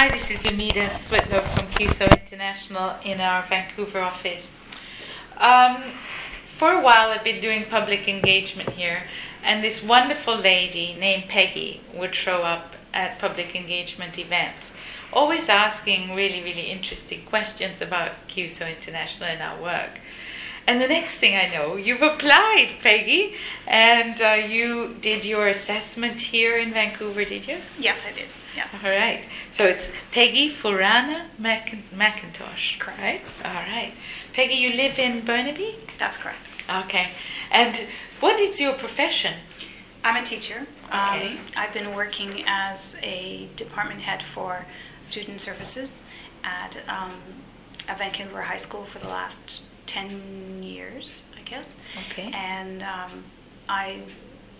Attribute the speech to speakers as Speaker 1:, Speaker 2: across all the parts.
Speaker 1: Hi, this is Amita Switlow from CUSO International in our Vancouver office. Um, for a while, I've been doing public engagement here, and this wonderful lady named Pegi would show up at public engagement events, always asking really, really interesting questions about CUSO International and our work. And the next thing I know, you've applied, Pegi, and uh, you did your assessment here in Vancouver, did you?
Speaker 2: Yes, I did. Yeah.
Speaker 1: All right. So it's Pegi Furanna Mac- McIntosh.
Speaker 2: Correct.
Speaker 1: Right? All right. Pegi, you live in Burnaby?
Speaker 2: That's correct.
Speaker 1: Okay. And what is your profession?
Speaker 2: I'm a teacher.
Speaker 1: Okay.
Speaker 2: Um, I've been working as a department head for student services at um, a Vancouver high school for the last 10 years, I guess.
Speaker 1: Okay.
Speaker 2: And um, I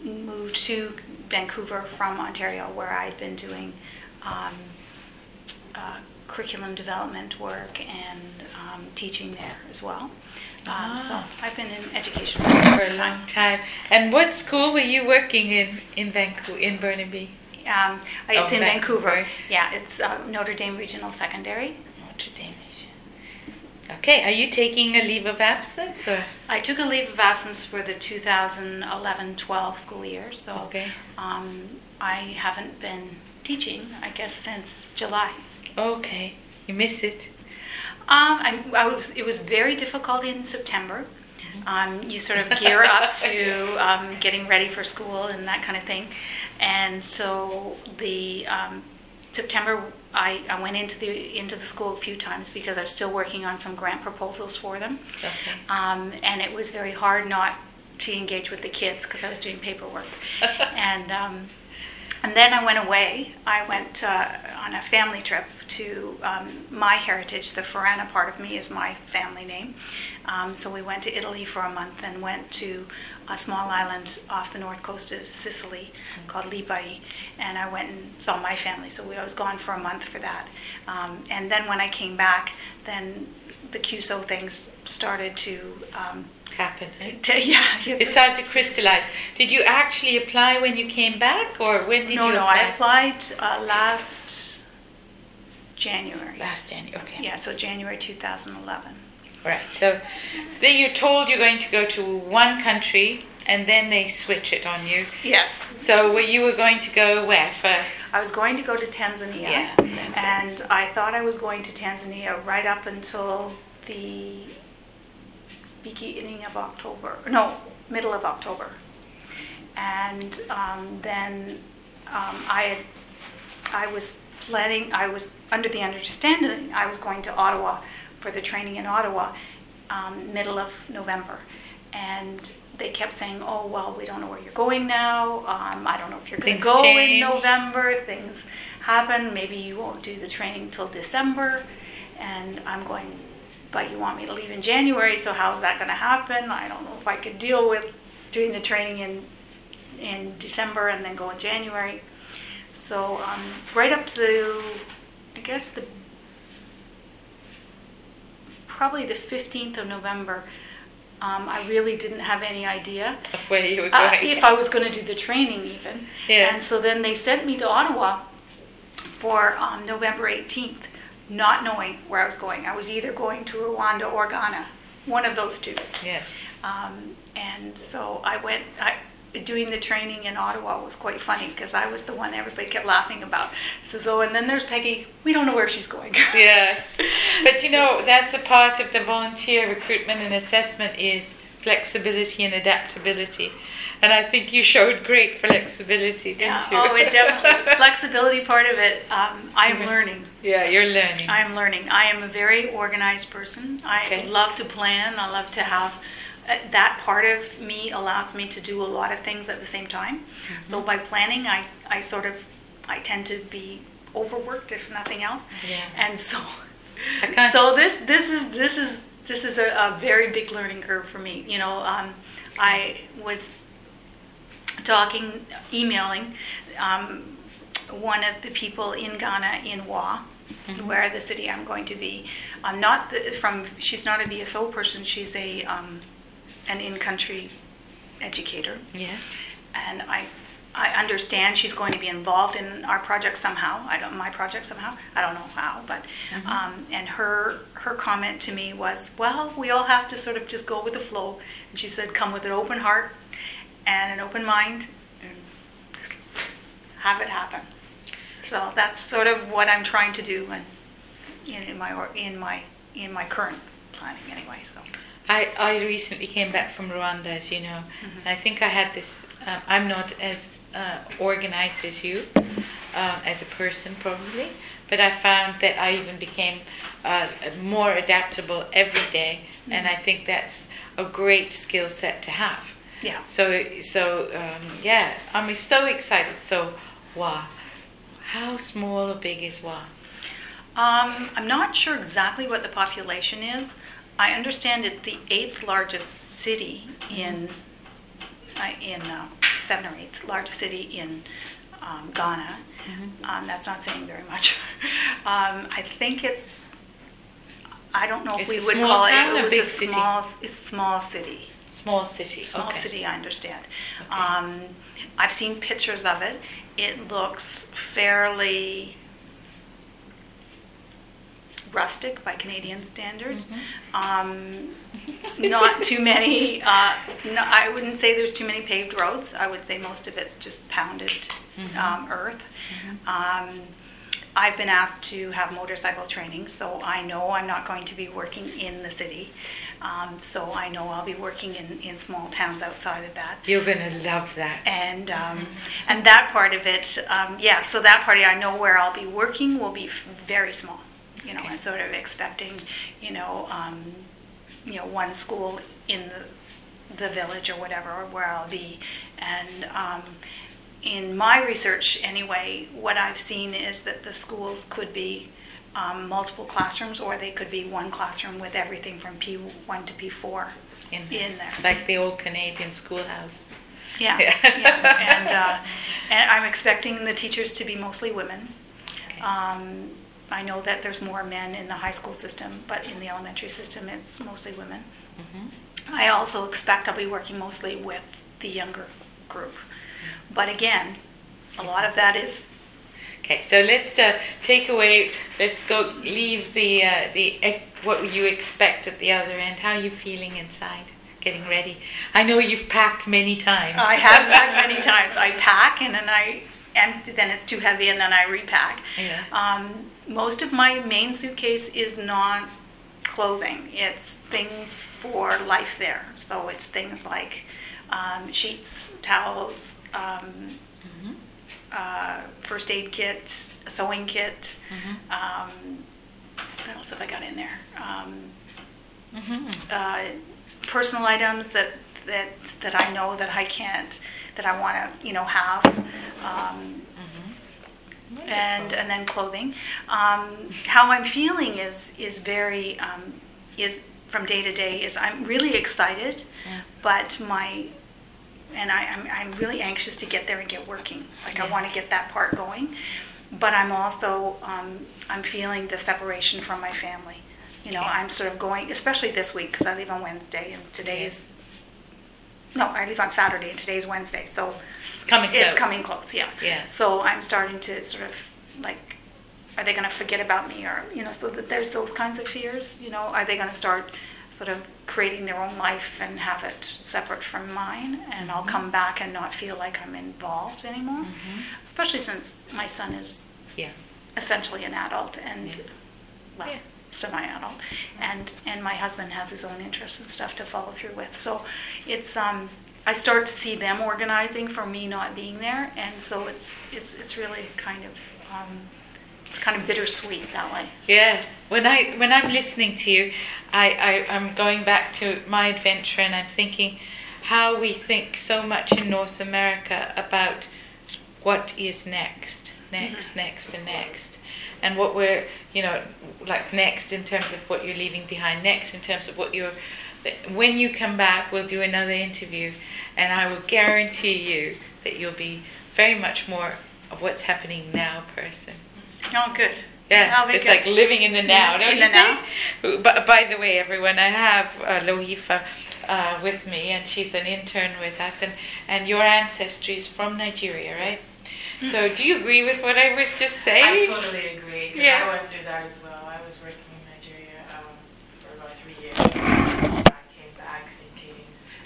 Speaker 2: moved to Vancouver from Ontario, where I'd been doing um, uh, curriculum development work and um, teaching there as well. Um, So
Speaker 1: Ah.
Speaker 2: I've been in education
Speaker 1: For a long time. And what school were you working in in Vancouver, in Burnaby?
Speaker 2: Um, it's
Speaker 1: Oh,
Speaker 2: in Vancouver.
Speaker 1: Vancouver.
Speaker 2: Yeah, it's uh, Notre Dame Regional Secondary.
Speaker 1: Notre Dame. Okay. Are you taking a leave of absence or?
Speaker 2: I took a leave of absence for the 2011-12 school year, so
Speaker 1: Okay.
Speaker 2: um, I haven't been teaching, I guess, since July.
Speaker 1: Okay. You miss it.
Speaker 2: Um, I, I was, it was very difficult in September. Um, you sort of gear up to um, getting ready for school and that kind of thing. And so the um, September, I, I went into the into the school a few times because I was still working on some grant proposals for them.
Speaker 1: Okay.
Speaker 2: Um, and it was very hard not to engage with the kids because I was doing paperwork. and um, and then I went away. I went uh, on a family trip to um, my heritage. The Furanna part of me is my family name. Um, so we went to Italy for a month and went to a small island off the north coast of Sicily called Lipari. And I went and saw my family. So we, I was gone for a month for that. Um, and then when I came back, then the CUSO things started to, um,
Speaker 1: Happen. Right?
Speaker 2: to yeah.
Speaker 1: It started to crystallize. Did you actually apply when you came back, or when did
Speaker 2: no,
Speaker 1: you
Speaker 2: no,
Speaker 1: apply?
Speaker 2: I applied uh, last January.
Speaker 1: Last January. Okay.
Speaker 2: Yeah, so January 2011.
Speaker 1: Right. So then you're told you're going to go to one country, and then they switch it on you.
Speaker 2: Yes.
Speaker 1: So where you were going to go where first?
Speaker 2: I was going to go to Tanzania,
Speaker 1: Yeah, that's it.
Speaker 2: and I thought I was going to Tanzania right up until the beginning of October. No, middle of October. And um, then um, I had, I was planning. I was under the understanding I was going to Ottawa for the training in Ottawa, um, middle of November, and they kept saying, "Oh well, we don't know where you're going now. Um, I don't know if you're going to go
Speaker 1: change.
Speaker 2: in November. Things happen. Maybe you won't do the training till December." And I'm going, "But you want me to leave in January, so how's that going to happen? I don't know if I could deal with doing the training in in December and then go in January." So um, right up to, I guess the probably the 15th of November, um, I really didn't have any idea
Speaker 1: Of where you were
Speaker 2: uh, if I was going to do the training even.
Speaker 1: Yeah.
Speaker 2: And so then they sent me to Ottawa for um, November 18th, not knowing where I was going. I was either going to Rwanda or Ghana, one of those two.
Speaker 1: yes.
Speaker 2: Um, and so I went. I, doing the training in Ottawa was quite funny because I was the one everybody kept laughing about. Says, oh, and then there's Pegi. We don't know where she's going.
Speaker 1: Yes. But you know, that's a part of the volunteer recruitment and assessment is flexibility and adaptability. And I think you showed great flexibility, didn't
Speaker 2: Yeah.
Speaker 1: you?
Speaker 2: Oh, it definitely flexibility part of it. Um, I am
Speaker 1: Mhm.
Speaker 2: learning.
Speaker 1: yeah, you're learning.
Speaker 2: I am learning. I am a very organized person. I
Speaker 1: Okay.
Speaker 2: love to plan. I love to have that part of me allows me to do a lot of things at the same time. So by planning, I, I sort of I tend to be overworked if nothing else.
Speaker 1: Yeah.
Speaker 2: And so so this this is this is this is a, a very big learning curve for me. You know, um, I was talking, emailing um, one of the people in Ghana in Wa, where the city I'm going to be. I'm not the, from. She's not a BSO person. She's a um, an in-country educator,
Speaker 1: Yes.
Speaker 2: and I I understand she's going to be involved in our project somehow. I don't my project somehow. I don't know how, but um, and her her comment to me was, well, we all have to sort of just go with the flow. And she said, come with an open heart and an open mind, and just have it happen. So that's sort of what I'm trying to do, and in, in my in my in my current planning anyway. So
Speaker 1: I, I recently came back from Rwanda, as you know.
Speaker 2: Mhm.
Speaker 1: I think I had this. Um, I'm not as uh, organized as you, um, as a person probably, but I found that I even became uh, more adaptable every day, and I think that's a great skill set to have.
Speaker 2: yeah.
Speaker 1: So, so um, yeah, I'm so excited. So, wow, how small or big is Wa?
Speaker 2: Um, I'm not sure exactly what the population is. I understand it's the eighth largest city in uh, in uh, seven or eighth largest city in um, Ghana. Um, that's not saying very much. um, I think it's. I don't know if
Speaker 1: It's
Speaker 2: we would call it. It was a
Speaker 1: city?
Speaker 2: small, it's a small city.
Speaker 1: Small city.
Speaker 2: Small
Speaker 1: okay.
Speaker 2: city, I understand.
Speaker 1: Okay.
Speaker 2: Um, I've seen pictures of it. It looks fairly rustic by Canadian standards.
Speaker 1: Mhm.
Speaker 2: Um, not too many. Uh, no, I wouldn't say there's too many paved roads. I would say most of it's just pounded
Speaker 1: Mhm.
Speaker 2: um, earth. Um, I've been asked to have motorcycle training, so I know I'm not going to be working in the city. Um, so I know I'll be working in, in small towns outside of that
Speaker 1: You're gonna love that.
Speaker 2: and um, and that part of it, um, yeah. So that part, I know where I'll be working will be very small. You know,
Speaker 1: Okay.
Speaker 2: I'm sort of expecting, you know, um, you know, one school in the the village or whatever, where I'll be, and. Um, in my research, anyway, what I've seen is that the schools could be um, multiple classrooms, or they could be one classroom with everything from P1 to P4
Speaker 1: in,
Speaker 2: in there.
Speaker 1: like the old Canadian schoolhouse.
Speaker 2: Yeah,
Speaker 1: Yeah.
Speaker 2: yeah. And, uh, and I'm expecting the teachers to be mostly women.
Speaker 1: Okay.
Speaker 2: Um, I know that there's more men in the high school system, but in the elementary system, it's mostly women.
Speaker 1: Mhm.
Speaker 2: I also expect I'll be working mostly with the younger group. But again, a lot of that is,
Speaker 1: Okay, so let's uh, take away. Let's go. Leave the uh, the what you expect at the other end. How are you feeling inside? Getting ready. I know you've packed many times.
Speaker 2: I have packed many times. I pack and then I empty, then it's too heavy and then I repack.
Speaker 1: Yeah.
Speaker 2: Um, most of my main suitcase is not clothing. It's things for life there. So it's things like um, sheets, towels, um,
Speaker 1: Mhm.
Speaker 2: uh, first aid kit, a sewing kit.
Speaker 1: Mhm.
Speaker 2: Um, what else have I got in there? Um,
Speaker 1: Mhm.
Speaker 2: uh, personal items that that that I know that I can't that I want to you know have. Um,
Speaker 1: Mhm.
Speaker 2: and and then clothing. Um, how I'm feeling is is very um, is from day to day is I'm really excited,
Speaker 1: Yeah.
Speaker 2: but my and I, I'm I'm really anxious to get there and get working. Like I want to get that part going, but I'm also um, I'm feeling the separation from my family. You know,
Speaker 1: Okay.
Speaker 2: I'm sort of going, especially this week because I leave on Wednesday and today's. No, I leave on Saturday and today's Wednesday, so
Speaker 1: It's coming close.
Speaker 2: it's coming close, yeah.
Speaker 1: Yeah.
Speaker 2: So I'm starting to sort of like, are they going to forget about me, or you know, so that there's those kinds of fears. You know, are they going to start sort of creating their own life and have it separate from mine, and I'll
Speaker 1: Mhm.
Speaker 2: come back and not feel like I'm involved anymore.
Speaker 1: Mhm.
Speaker 2: Especially since my son is
Speaker 1: Yeah.
Speaker 2: essentially an adult and
Speaker 1: Yeah.
Speaker 2: well,
Speaker 1: Yeah.
Speaker 2: Semi-adult, and and my husband has his own interests and stuff to follow through with. So it's um, I start to see them organizing for me not being there, and so it's it's it's really kind of um, it's kind of bittersweet that way.
Speaker 1: Yes. When I when I'm listening to you, I, I I'm going back to my adventure and I'm thinking how we think so much in North America about what is next, next, next, and next, and what we're you know like next in terms of what you're leaving behind, next in terms of what you're. When you come back, we'll do another interview, and I will guarantee you that you'll be very much more of what's happening now person.
Speaker 2: Oh, good.
Speaker 1: Yeah, it's
Speaker 2: good.
Speaker 1: like living in the now,
Speaker 2: In
Speaker 1: don't
Speaker 2: the
Speaker 1: you
Speaker 2: now.
Speaker 1: But by the way, everyone, I have uh, Lohifa uh, with me, and she's an intern with us. And, and your ancestry is from Nigeria, right?
Speaker 3: Yes.
Speaker 1: So, do you agree with what I was just saying?
Speaker 3: I totally agree.
Speaker 1: Yeah.
Speaker 3: I went through that as well. I was working in Nigeria um, for about three years. I came back thinking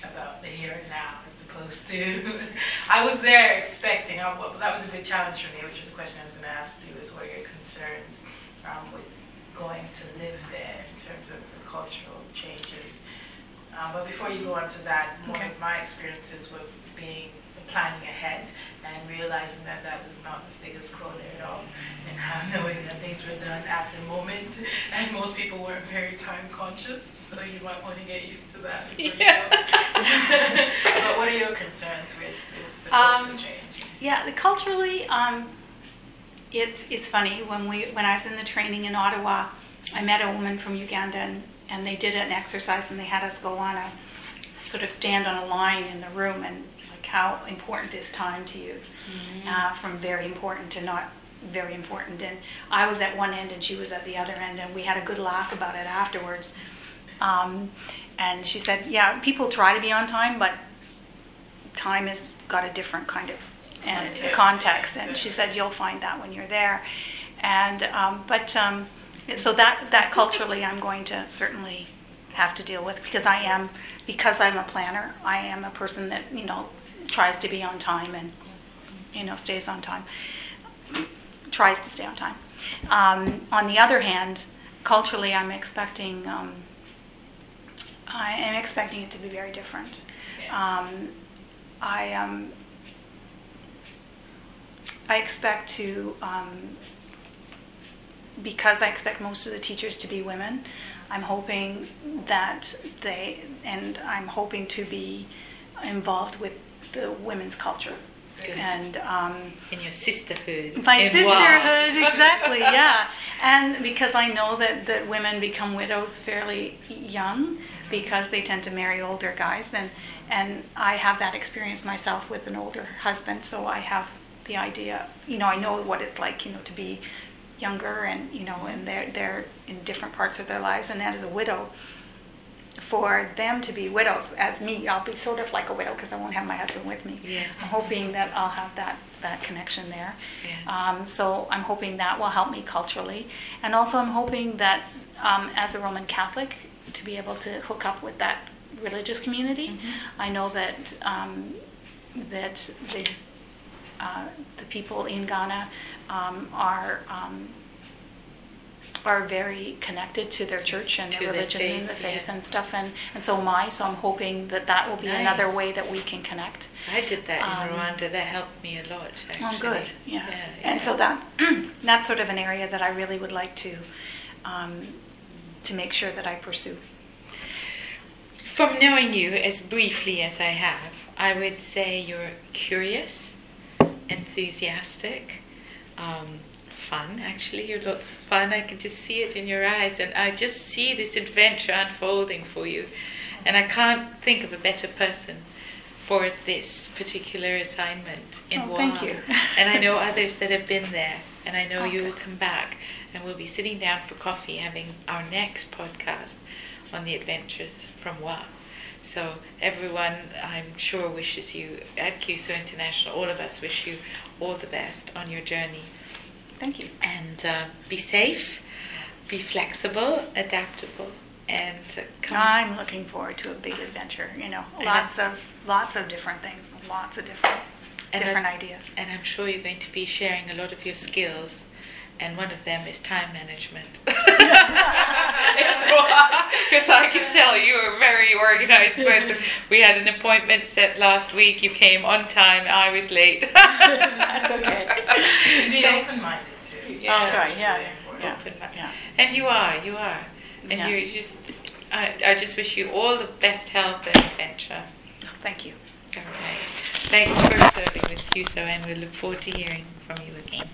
Speaker 3: about the here and now as opposed to. I was there expecting. Well, that was a big challenge for me, which is a question I was going to ask you: is what are your concerns um, with going to live there in terms of the cultural changes? Um, but before you go on to that, one
Speaker 2: Okay.
Speaker 3: of my experiences was being planning ahead and realizing that that was not the status quo there at all, and how knowing that things were done at the moment, and most people weren't very time conscious, so you might want to get used to that. Go. but what are your concerns with, with the cultural
Speaker 2: Um,
Speaker 3: change?
Speaker 2: Yeah, the culturally, um, it's it's funny when we when I was in the training in Ottawa, I met a woman from Uganda and, and they did an exercise and they had us go on a sort of stand on a line in the room and how important is time to you, uh, from very important to not very important. And I was at one end and she was at the other end and we had a good laugh about it afterwards. Um, and she said, yeah, people try to be on time, but time has got a different kind of and
Speaker 3: Context,
Speaker 2: context. And she said you'll find that when you're there. And um, but um, so that that culturally, I'm going to certainly have to deal with because I am because I'm a planner. I am a person that you know tries to be on time and you know stays on time. Tries to stay on time. Um, on the other hand, culturally, I'm expecting. Um, I am expecting it to be very different. Um, I um, I expect to um, because I expect most of the teachers to be women. I'm hoping that they and I'm hoping to be involved with the women's culture
Speaker 1: Good.
Speaker 2: and. Um,
Speaker 1: In your sisterhood.
Speaker 2: my
Speaker 1: in
Speaker 2: sisterhood, exactly, yeah. And because I know that, that women become widows fairly young because they tend to marry older guys. And, and I have that experience myself with an older husband, so I have the idea, you know, I know what it's like, you know, to be younger and, you know, and they're, they're in different parts of their lives. And as a widow, for them to be widows, as me, I'll be sort of like a widow because I won't have my husband with me.
Speaker 1: Yes.
Speaker 2: I'm hoping that I'll have that, that connection there.
Speaker 1: Yes.
Speaker 2: Um, so I'm hoping that will help me culturally. And also, I'm hoping that um, as a Roman Catholic, to be able to hook up with that religious community.
Speaker 1: Mm-hmm.
Speaker 2: I know that um, that the uh, the people in Ghana um, are um, are very connected to their church and
Speaker 1: To
Speaker 2: their
Speaker 1: their
Speaker 2: religion and the
Speaker 1: faith,
Speaker 2: faith
Speaker 1: yeah.
Speaker 2: and stuff. And, and so am I. So I'm hoping that that will be another way that we can connect.
Speaker 1: I did that in
Speaker 2: Um,
Speaker 1: Rwanda. That helped me a lot, actually.
Speaker 2: Oh, good. Yeah.
Speaker 1: yeah.
Speaker 2: And so that that's sort of an area that I really would like to um, to make sure that I pursue.
Speaker 1: From knowing you as briefly as I have, I would say you're curious, enthusiastic, um, fun. Actually, you're lots of fun. I can just see it in your eyes, and I just see this adventure unfolding for you. And I can't think of a better person for this particular assignment in
Speaker 2: Oh, thank you.
Speaker 1: and I know others that have been there, and I know
Speaker 2: Oh,
Speaker 1: you will come back, and we'll be sitting down for coffee having our next podcast on the adventures from Wa. So everyone, I'm sure, wishes you at CUSO International. All of us wish you all the best on your journey,
Speaker 2: Thank you.
Speaker 1: and uh, be safe, be flexible, adaptable, and uh, come.
Speaker 2: I'm looking forward to a big adventure. You know, lots of lots of different things, lots of different
Speaker 1: And
Speaker 2: different
Speaker 1: I-
Speaker 2: ideas.
Speaker 1: And I'm sure you're going to be sharing a lot of your skills, and one of them is time management. Because I can tell you're a very organized person. We had an appointment set last week. You came on time. I was late.
Speaker 2: That's okay.
Speaker 3: Be open-minded
Speaker 1: Yeah,
Speaker 2: That's right,
Speaker 3: really
Speaker 2: yeah,
Speaker 3: important.
Speaker 2: yeah.
Speaker 1: Open mind.
Speaker 2: Yeah.
Speaker 1: And you are, you are. And
Speaker 2: Yeah.
Speaker 1: you're just, I, I just wish you all the best health and adventure.
Speaker 2: Thank you.
Speaker 1: All right. Thanks for serving with CUSO, and we look forward to hearing from you again.